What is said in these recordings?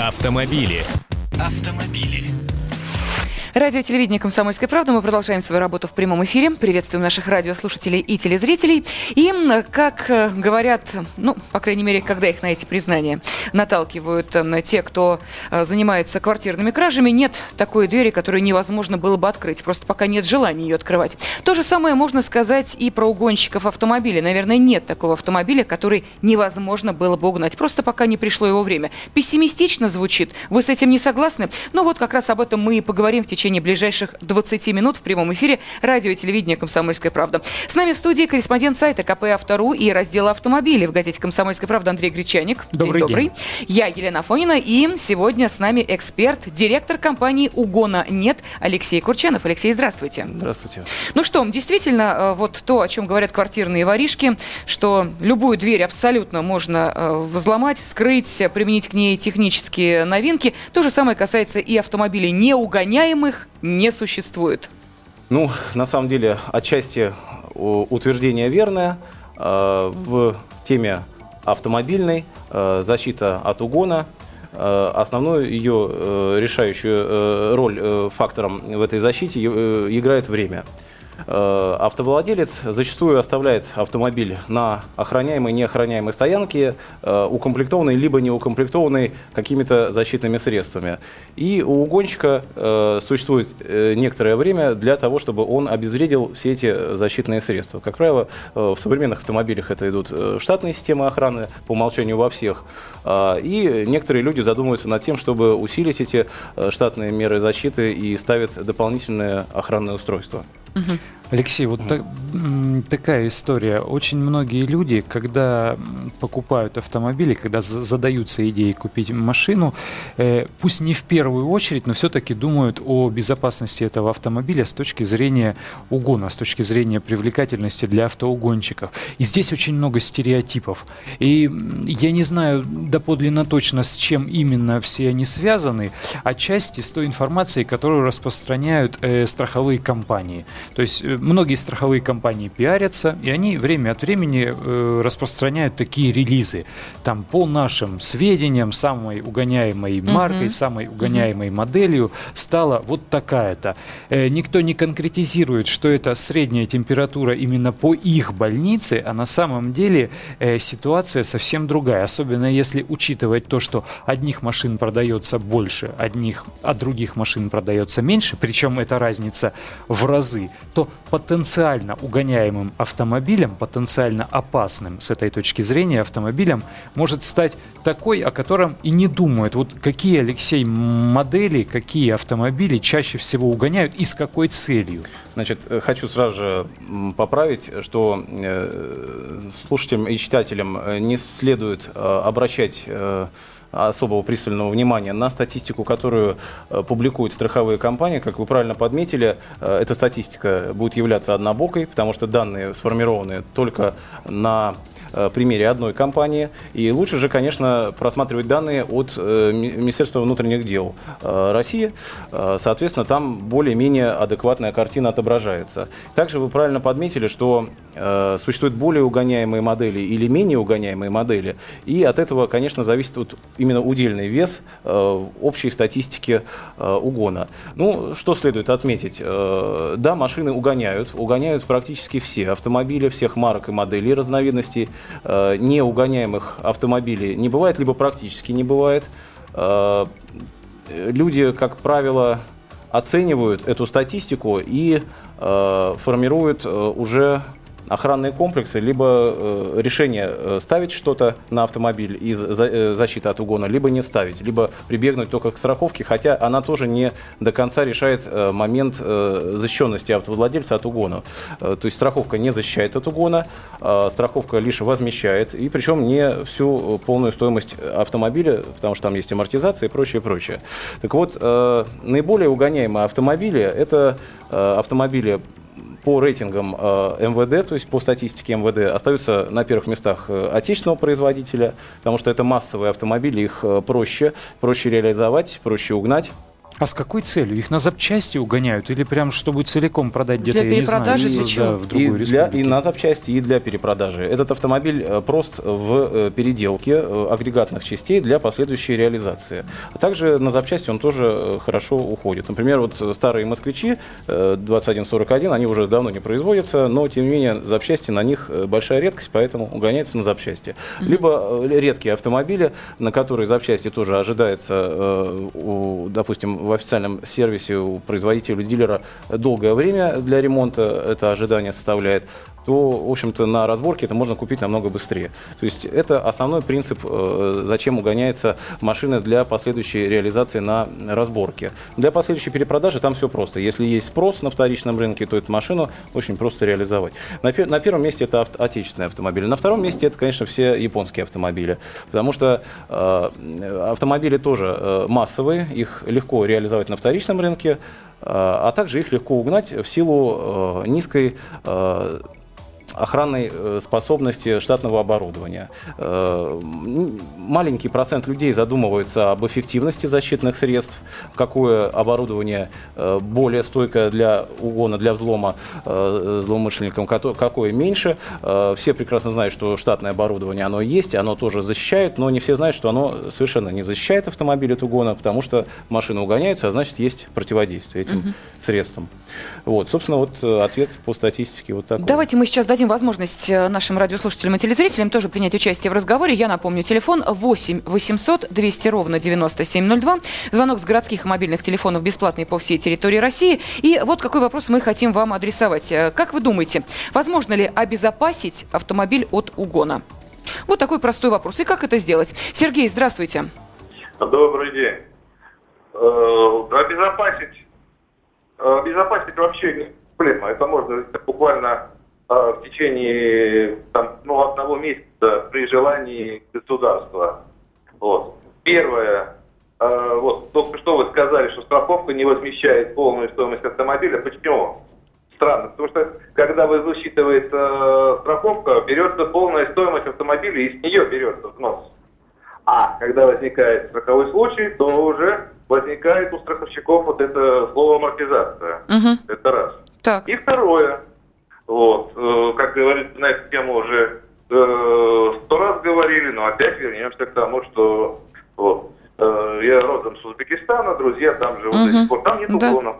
Автомобили. Автомобили. Радио телевидение «Комсомольская правда». Мы продолжаем свою работу в прямом эфире. Приветствуем наших радиослушателей и телезрителей. И, как э, говорят, ну, по крайней мере, когда их на эти признания наталкивают те, кто э, занимается квартирными кражами, нет такой двери, которую невозможно было бы открыть. Просто пока нет желания ее открывать. То же самое можно сказать и про угонщиков автомобиля. Наверное, нет такого автомобиля, который невозможно было бы угнать. Просто пока не пришло его время. Пессимистично звучит. Вы с этим не согласны? Ну вот как раз об этом мы и поговорим в течение течение ближайших 20 минут в прямом эфире радио и телевидения «Комсомольская правда». С нами в студии корреспондент сайта КП «Автору» и раздела автомобилей в газете «Комсомольская правда» Андрей Гречаник. Добрый день. Добрый. День. Я Елена Фонина и сегодня с нами эксперт, директор компании «Угона нет» Алексей Курчанов. Алексей, здравствуйте. Здравствуйте. Ну что, действительно, э, вот то, о чем говорят квартирные воришки, что любую дверь абсолютно можно э, взломать, вскрыть, применить к ней технические новинки. То же самое касается и автомобилей неугоняемых, их не существует? Ну, на самом деле, отчасти утверждение верное. Э, в теме автомобильной э, защита от угона э, основную ее решающую роль фактором в этой защите играет время. Э, автовладелец зачастую оставляет автомобиль на охраняемой неохраняемой стоянке, э, укомплектованной либо не укомплектованной какими-то защитными средствами. И у угонщика э, существует некоторое время для того, чтобы он обезвредил все эти защитные средства. Как правило, в современных автомобилях это идут штатные системы охраны, по умолчанию во всех. И некоторые люди задумываются над тем, чтобы усилить эти штатные меры защиты и ставят дополнительные охранные устройства. Алексей, вот так, такая история. Очень многие люди, когда покупают автомобили, когда задаются идеей купить машину, э, пусть не в первую очередь, но все-таки думают о безопасности этого автомобиля с точки зрения угона, с точки зрения привлекательности для автоугонщиков. И здесь очень много стереотипов. И я не знаю доподлинно точно, с чем именно все они связаны, отчасти с той информацией, которую распространяют э, страховые компании. То есть э, многие страховые компании пиарятся, и они время от времени э, распространяют такие релизы. Там по нашим сведениям, самой угоняемой маркой, uh-huh. самой угоняемой uh-huh. моделью стала вот такая-то. Э, никто не конкретизирует, что это средняя температура именно по их больнице, а на самом деле э, ситуация совсем другая. Особенно если учитывать то, что одних машин продается больше, одних, а других машин продается меньше, причем эта разница в разы, то потенциально угоняемым автомобилем, потенциально опасным с этой точки зрения автомобилем, может стать такой, о котором и не думают. Вот какие, Алексей, модели, какие автомобили чаще всего угоняют и с какой целью? Значит, э, хочу сразу же поправить, что э, слушателям и читателям э, не следует обращать особого пристального внимания на статистику, которую э, публикуют страховые компании. Как вы правильно подметили, э, эта статистика будет являться однобокой, потому что данные сформированы только на Э, примере одной компании. И лучше же, конечно, просматривать данные от Министерства внутренних дел России. Соответственно, там более-менее адекватная картина отображается. Также вы правильно подметили, что существуют более угоняемые модели или менее угоняемые модели. И от этого, конечно, зависит вот именно удельный вес общей статистики угона. Ну, что следует отметить? Да, машины угоняют. Угоняют практически все автомобили всех марок и моделей разновидностей. Э, неугоняемых автомобилей не бывает, либо практически не бывает. Э, люди, как правило, оценивают эту статистику и э, формируют уже охранные комплексы, либо э, решение э, ставить что-то на автомобиль из за, э, защиты от угона, либо не ставить, либо прибегнуть только к страховке, хотя она тоже не до конца решает э, момент э, защищенности автовладельца от угона. Э, то есть страховка не защищает от угона, э, страховка лишь возмещает, и причем не всю полную стоимость автомобиля, потому что там есть амортизация и прочее, прочее. Так вот, э, наиболее угоняемые автомобили – это э, автомобили по рейтингам э, МВД, то есть по статистике МВД, остаются на первых местах э, отечественного производителя, потому что это массовые автомобили, их э, проще, проще реализовать, проще угнать. А с какой целью? Их на запчасти угоняют или прям чтобы целиком продать где-то, Для я не знаю, для чего? да, в другой и, для, республике? и на запчасти, и для перепродажи. Этот автомобиль э, прост в э, переделке э, агрегатных частей для последующей реализации. А также на запчасти он тоже хорошо уходит. Например, вот старые москвичи э, 2141, они уже давно не производятся, но тем не менее запчасти на них большая редкость, поэтому угоняется на запчасти. Либо редкие автомобили, на которые запчасти тоже ожидается, допустим, в официальном сервисе у производителя или дилера долгое время для ремонта это ожидание составляет, то, в общем-то, на разборке это можно купить намного быстрее. То есть это основной принцип, э, зачем угоняется машина для последующей реализации на разборке. Для последующей перепродажи там все просто. Если есть спрос на вторичном рынке, то эту машину очень просто реализовать. На, на первом месте это авто- отечественные автомобили. На втором месте это, конечно, все японские автомобили. Потому что э, автомобили тоже э, массовые, их легко реализовать на вторичном рынке, э, а также их легко угнать в силу э, низкой э, охранной э, способности штатного оборудования. Э, Маленький процент людей задумывается об эффективности защитных средств, какое оборудование э, более стойкое для угона, для взлома злоумышленникам, какое меньше. Все прекрасно знают, что штатное оборудование, оно есть, оно тоже защищает, но не все знают, что оно совершенно не защищает автомобиль от угона, потому что машины угоняются, а значит, есть противодействие этим средствам. Вот, собственно, вот ответ по статистике вот такой. Давайте мы сейчас дадим возможность э, нашим радиослушателям и телезрителям тоже принять участие в разговоре. Я напомню, телефон 8 800 200 ровно 9702. Звонок с городских и мобильных телефонов бесплатный по всей территории России. И вот какой вопрос мы хотим вам адресовать. Э, Как вы думаете, возможно ли обезопасить автомобиль от угона? Вот такой простой вопрос. И как это сделать? Сергей, здравствуйте. Добрый день. Э, Обезопасить, обезопасить вообще не проблема. Это можно буквально в течение там, ну, одного месяца при желании государства. Вот. Первое, э, вот только что вы сказали, что страховка не возмещает полную стоимость автомобиля. Почему? Странно, потому что когда вы высчитывается э, страховка, берется полная стоимость автомобиля, и с нее берется взнос. А когда возникает страховой случай, то уже возникает у страховщиков вот это слово амортизация. Мгм. Это раз. Так. И второе. Как говорится, на эту тему уже э, сто раз говорили, но опять вернемся к тому, что вот, э, я родом с Узбекистана, друзья там живут до Мгм. сих пор. Там нет Да. угонов.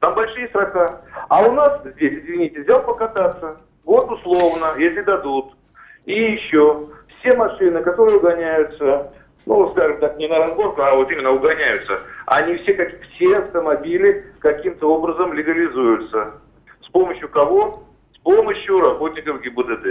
Там большие срока. А у нас здесь, извините, взял покататься. Вот условно, если дадут. И еще все машины, которые угоняются, ну, скажем так, не на разборку, а вот именно угоняются, они все, как все автомобили, каким-то образом легализуются. С помощью кого? Помощью работников ГИБДД.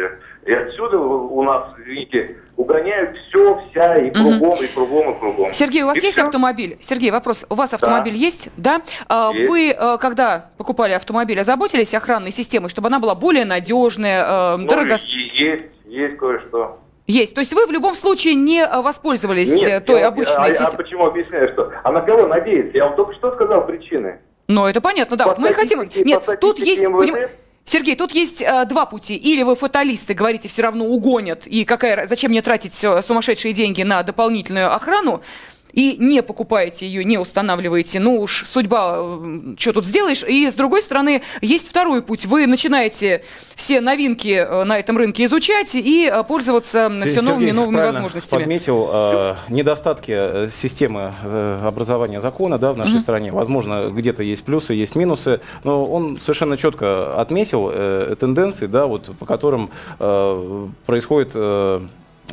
И отсюда у нас, извините, угоняют все, вся, и кругом, и кругом, и кругом. Сергей, у вас И есть всё. автомобиль? Сергей, вопрос. У вас автомобиль есть? Да. А Есть. Вы, э, когда покупали автомобиль, озаботились охранной системой, чтобы она была более надежная, э, Ну, дорого... и- есть, есть кое-что. Есть. То есть вы в любом случае не э, воспользовались Нет, той я- обычной а, а системой? почему объясняю, что? А на кого надеяться? Я вам только что сказал причины. Ну, это понятно, да. Вот мы хотим... статистике- Нет, тут есть... МВД поним- Сергей, тут есть э, два пути. Или вы фаталисты, говорите, все равно угонят, и какая, зачем мне тратить сумасшедшие деньги на дополнительную охрану, и не покупаете ее, не устанавливаете, ну уж судьба, что тут сделаешь. И с другой стороны, есть второй путь. Вы начинаете все новинки э, на этом рынке изучать и э, пользоваться все новыми Сергей новыми возможностями. подметил э, недостатки э, системы образования закона да, в нашей стране. Возможно, где-то есть плюсы, есть минусы, но он совершенно четко отметил э, тенденции, да, вот, по которым э, происходит э,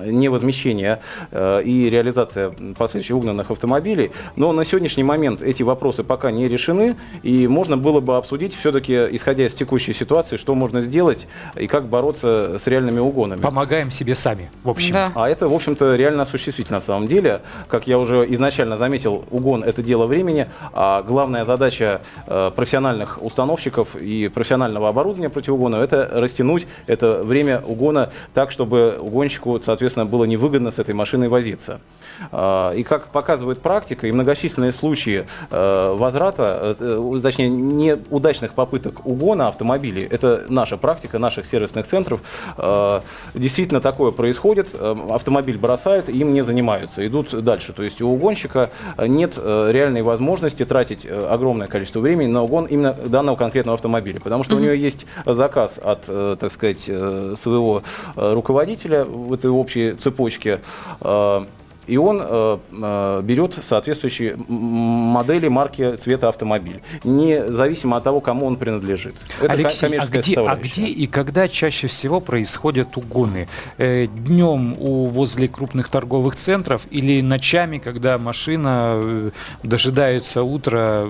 невозмещение э, и реализация последующих угнанных автомобилей. Но на сегодняшний момент эти вопросы пока не решены, и можно было бы обсудить все-таки, исходя из текущей ситуации, что можно сделать и как бороться с реальными угонами. Помогаем себе сами, в общем. Да. А это, в общем-то, реально осуществить на самом деле. Как я уже изначально заметил, угон – это дело времени, а главная задача э, профессиональных установщиков и профессионального оборудования противоугона – это растянуть это время угона так, чтобы угонщику, соответственно, соответственно, было невыгодно с этой машиной возиться. А, и как показывает практика, и многочисленные случаи э, возврата, э, точнее, неудачных попыток угона автомобилей, это наша практика, наших сервисных центров, э, действительно такое происходит, автомобиль бросают, им не занимаются, идут дальше. То есть у угонщика нет реальной возможности тратить огромное количество времени на угон именно данного конкретного автомобиля, потому что mm-hmm. у нее есть заказ от, так сказать, своего руководителя в этой общей цепочке, и он э, э, берет соответствующие модели, марки, цвета автомобиля, независимо от того, кому он принадлежит. Это Алексей, а где, а где и когда чаще всего происходят угоны? Э, днем у, возле крупных торговых центров или ночами, когда машина э, дожидается утра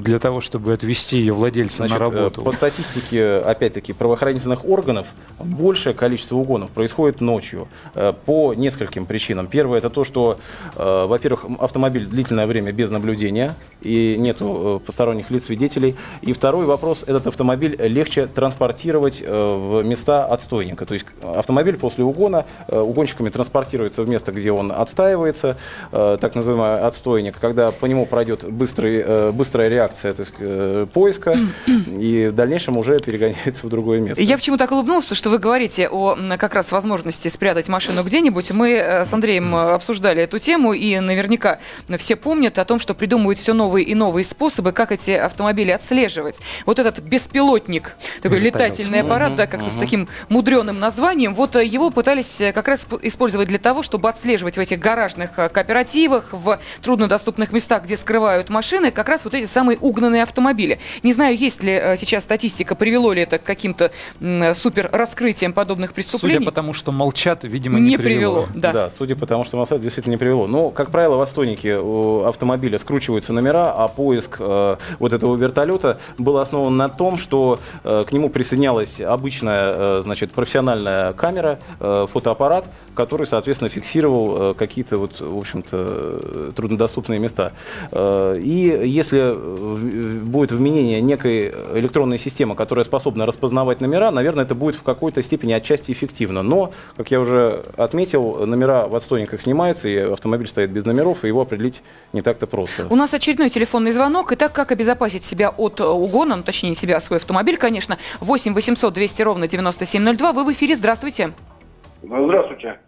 для того, чтобы отвезти ее владельца Значит, на э, работу? По статистике, опять-таки, правоохранительных органов, большее количество угонов происходит ночью э, по нескольким причинам. Первое – это то, что что, э, во-первых, автомобиль длительное время без наблюдения и нету э, посторонних лиц, свидетелей. И второй вопрос, этот автомобиль легче транспортировать э, в места отстойника. То есть автомобиль после угона угонщиками транспортируется в место, где он отстаивается, так называемый отстойник, когда по нему пройдет быстрый, быстрая реакция то есть, поиска, и в дальнейшем уже перегоняется в другое место. Я почему так улыбнулась, потому что вы говорите о как раз возможности спрятать машину где-нибудь. Мы с Андреем обсуждали обсуждали эту тему, и наверняка все помнят о том, что придумывают все новые и новые способы, как эти автомобили отслеживать. Вот этот беспилотник, такой Вертолет. летательный аппарат, да, как-то с таким мудреным названием, вот э, его пытались э, как раз использовать для того, чтобы отслеживать в этих гаражных э, кооперативах, в труднодоступных местах, где скрывают машины, как раз вот эти самые угнанные автомобили. Не знаю, есть ли сейчас статистика, привело ли это к каким-то супер раскрытиям подобных преступлений. Судя по тому, что молчат, видимо, не, не привело. привело. Да. да, судя по тому, что молчат, действительно не привело. Но, как правило, в отстойнике у автомобиля скручиваются номера, а поиск э, вот этого вертолета был основан на том, что э, к нему присоединялась обычная, э, значит, профессиональная камера, э, фотоаппарат, который, соответственно, фиксировал э, какие-то вот, в общем-то, труднодоступные места. Э, и если будет вменение некой электронной системы, которая способна распознавать номера, наверное, это будет в какой-то степени отчасти эффективно. Но, как я уже отметил, номера в отстойниках снимаются, и автомобиль стоит без номеров, и его определить не так-то просто. У нас очередной телефонный звонок. Итак, как обезопасить себя от э, угона, ну, точнее, себя, свой автомобиль, конечно. 8 800 200 ровно 9702. Вы в эфире, здравствуйте. Здравствуйте.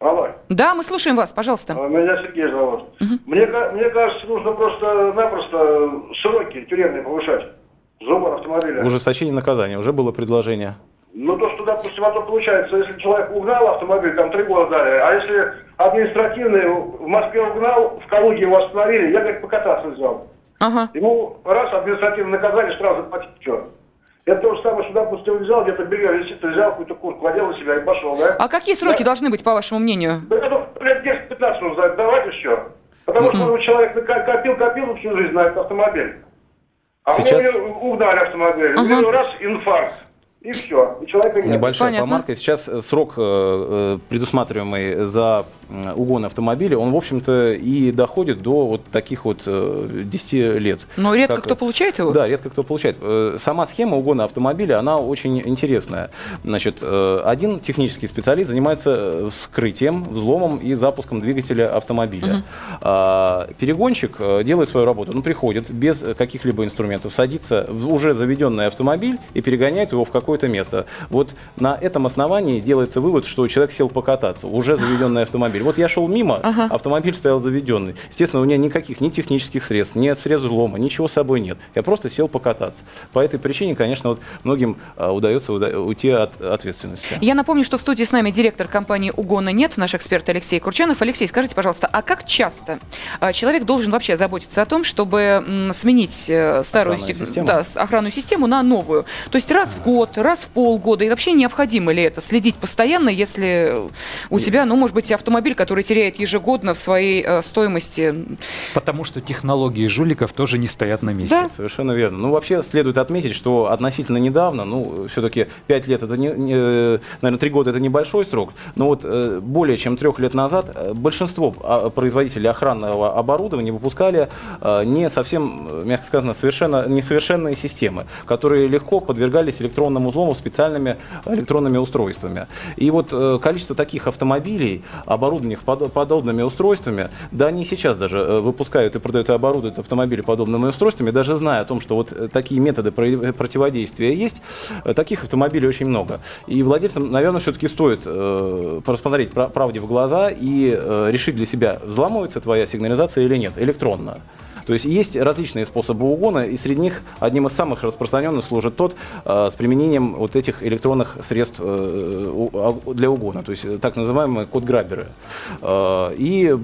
Алло. Да, мы слушаем вас, пожалуйста. А, меня Сергей зовут. Угу. Мне, мне кажется, нужно просто-напросто сроки тюремные повышать. Зубр автомобиля. Ужесточение наказания. Уже было предложение. Ну, то, что, допустим, а то получается, если человек угнал автомобиль, там три года дали, а если административный в Москве угнал, в Калуге его остановили, я, как покататься взял. Ага. Ему раз административно наказали, сразу заплатить, что? Это то же самое, что, допустим, взял, где-то белье висит, взял какую-то куртку, одел на себя и пошел, да? А какие сроки да? должны быть, по вашему мнению? Да это лет 10-15 нужно давать еще. Потому что ну, человек копил-копил всю жизнь на этот автомобиль. А Сейчас... мне угнали автомобиль. Ага. Него раз инфаркт. И все. И человека нет. Небольшая Понятно. помарка. Сейчас э, срок, э, э, предусматриваемый за угон автомобиля, он, в общем-то, и доходит до вот таких вот 10 лет. Но редко как... кто получает его? Да, редко кто получает. Сама схема угона автомобиля, она очень интересная. Значит, один технический специалист занимается вскрытием, взломом и запуском двигателя автомобиля. Угу. А перегонщик делает свою работу. Он приходит без каких-либо инструментов, садится в уже заведенный автомобиль и перегоняет его в какой какое-то место. Вот на этом основании делается вывод, что человек сел покататься, уже заведенный автомобиль. Вот я шел мимо, ага. автомобиль стоял заведенный. Естественно, у меня никаких ни технических средств, ни средств взлома, ничего с собой нет. Я просто сел покататься. По этой причине, конечно, вот многим а, удается уйти от ответственности. Я напомню, что в студии с нами директор компании «Угона нет», наш эксперт Алексей Курчанов. Алексей, скажите, пожалуйста, а как часто а, человек должен вообще заботиться о том, чтобы сменить э, старую охранную, систему. Да, охранную систему на новую? То есть раз в год, раз в полгода? И вообще необходимо ли это следить постоянно, если у тебя, ну, может быть, автомобиль, который теряет ежегодно в своей э, стоимости? Потому что технологии жуликов тоже не стоят на месте. Да? Совершенно верно. Ну, вообще следует отметить, что относительно недавно, ну, все-таки 5 лет это, не, не, наверное, 3 года это небольшой срок, но вот э, более чем трех лет назад э, большинство а, производителей охранного оборудования выпускали э, не совсем, мягко сказано, совершенно несовершенные системы, которые легко подвергались электронному узлом, специальными электронными устройствами. И вот э, количество таких автомобилей, оборудованных под, подобными устройствами, да, они сейчас даже э, выпускают и продают и оборудуют автомобили подобными устройствами, даже зная о том, что вот э, такие методы противодействия есть, таких автомобилей очень много. И владельцам, наверное, все-таки стоит посмотреть правде в глаза и решить для себя, взламывается твоя сигнализация или нет, электронно. То есть есть различные способы угона, и среди них одним из самых распространенных служит тот э, с применением вот этих электронных средств э, для угона, то есть так называемые код-граберы. Э, и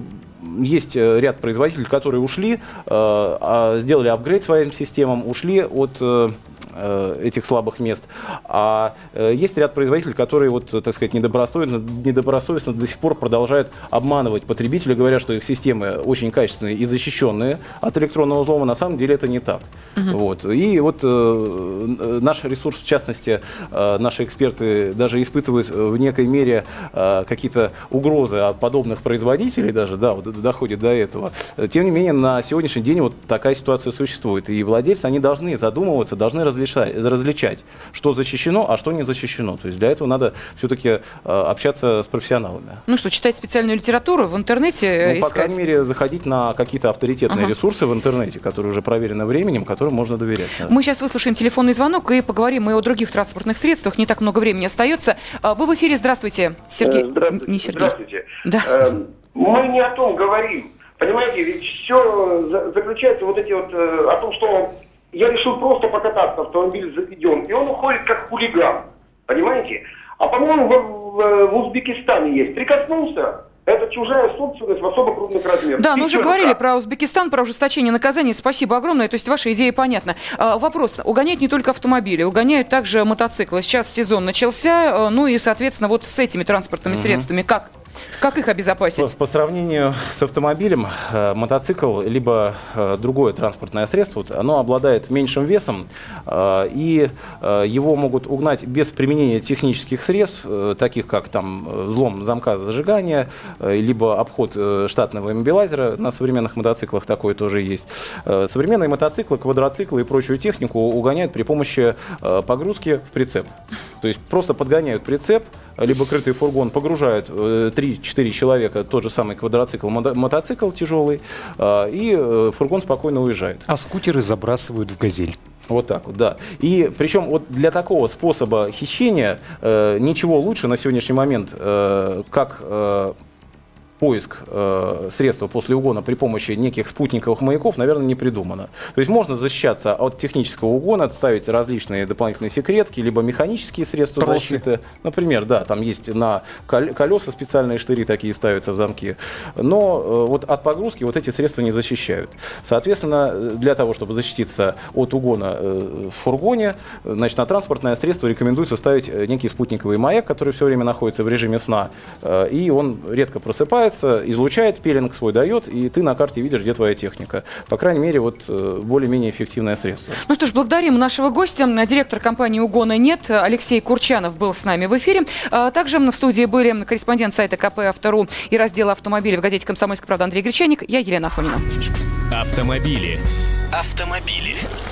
есть ряд производителей, которые ушли, э, сделали апгрейд своим системам, ушли от э, Э, этих слабых мест. А э, есть ряд производителей, которые, вот, так сказать, недобросовестно, недобросовестно до сих пор продолжают обманывать потребителей, говоря, что их системы очень качественные и защищенные от электронного взлома. На самом деле это не так. Угу. Вот. И вот э, наш ресурс, в частности, э, наши эксперты даже испытывают в некой мере э, какие-то угрозы от подобных производителей, даже, да, вот доходит до этого. Тем не менее, на сегодняшний день вот такая ситуация существует. И владельцы, они должны задумываться, должны различать различать, что защищено, а что не защищено. То есть для этого надо все-таки э, общаться с профессионалами. Ну что, читать специальную литературу в интернете ну, искать? По крайней мере, заходить на какие-то авторитетные ага. ресурсы в интернете, которые уже проверены временем, которым можно доверять. Да. Мы сейчас выслушаем телефонный звонок и поговорим и о других транспортных средствах. Не так много времени остается. А, вы в эфире. Здравствуйте, Сергей. Э, здравствуйте. Не Сергей. Здравствуйте. Да. Мы не о том говорим. Понимаете, ведь все заключается вот эти вот э, о том, что я решил просто покататься, автомобиль заведен, и он уходит как хулиган, понимаете? А по-моему в, в, в Узбекистане есть. Прикоснулся, это чужая собственность в особо крупных размерах. Да, но уже говорили про Узбекистан, про ужесточение наказаний. Спасибо огромное. То есть ваша идея понятна. А, вопрос. Угоняют не только автомобили, угоняют также мотоциклы. Сейчас сезон начался, а, ну и, соответственно, вот с этими транспортными угу. средствами как как их обезопасить? По, по сравнению с автомобилем, э, мотоцикл либо э, другое транспортное средство, вот, оно обладает меньшим весом, э, и э, его могут угнать без применения технических средств, э, таких как там взлом замка зажигания, э, либо обход э, штатного иммобилайзера. На современных мотоциклах такое тоже есть. Э, современные мотоциклы, квадроциклы и прочую технику угоняют при помощи э, погрузки в прицеп. То есть просто подгоняют прицеп, либо крытый фургон, погружают э, 3-4 человека, тот же самый квадроцикл, мотоцикл тяжелый, э, и э, фургон спокойно уезжает. А скутеры забрасывают в газель. Вот так вот, да. И причем вот для такого способа хищения э, ничего лучше на сегодняшний момент, э, как э, поиск э, средства после угона при помощи неких спутниковых маяков, наверное, не придумано. То есть можно защищаться от технического угона, ставить различные дополнительные секретки, либо механические средства Тросы. защиты. Например, да, там есть на колеса специальные штыри такие ставятся в замки. Но э, вот от погрузки вот эти средства не защищают. Соответственно, для того, чтобы защититься от угона э, в фургоне, значит, на транспортное средство рекомендуется ставить э, некий спутниковый маяк, который все время находится в режиме сна, э, и он редко просыпается запускается, излучает, пилинг свой дает, и ты на карте видишь, где твоя техника. По крайней мере, вот э, более-менее эффективное средство. Ну что ж, благодарим нашего гостя. Директор компании «Угона нет» Алексей Курчанов был с нами в эфире. А также на студии были корреспондент сайта КП «Автору» и раздела автомобилей в газете «Комсомольская правда» Андрей Гречаник. Я Елена Афонина. Автомобили. Автомобили.